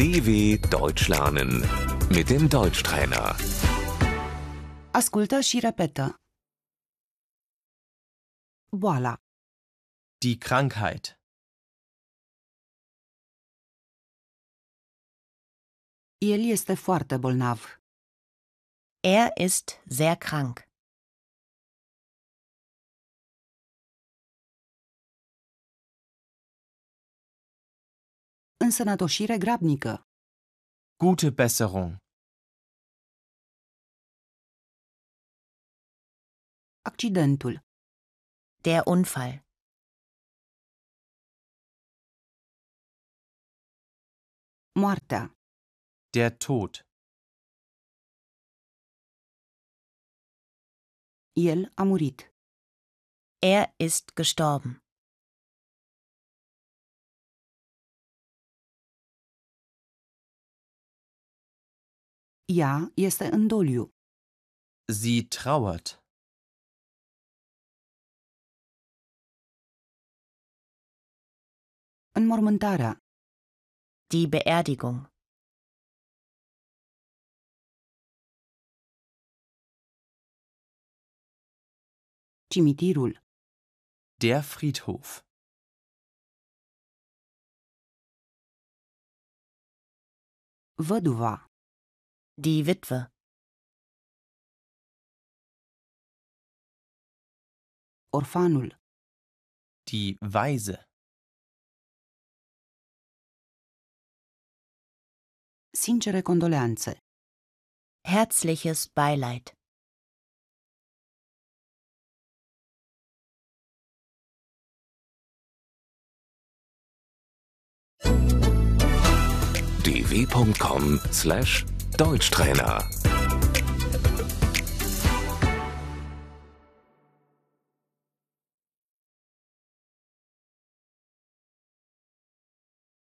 DW Deutsch lernen mit dem Deutschtrainer. Ascultă și repetă. Boala, Die Krankheit. el este foarte bolnav. Er ist sehr krank. Însănătoșire grabnică, Gute Besserung. accidentul, Der Unfall. moartea, Der Tod. el a murit. Er ist gestorben. Ea este în doliu. Sie trauert. Înmormântarea, Die Beerdigung. cimitirul, Der Friedhof. văduva, Die Witwe. orfanul, Die Weise. sincere condoleanțe. Herzliches Beileid. dw.com/deutschtrainer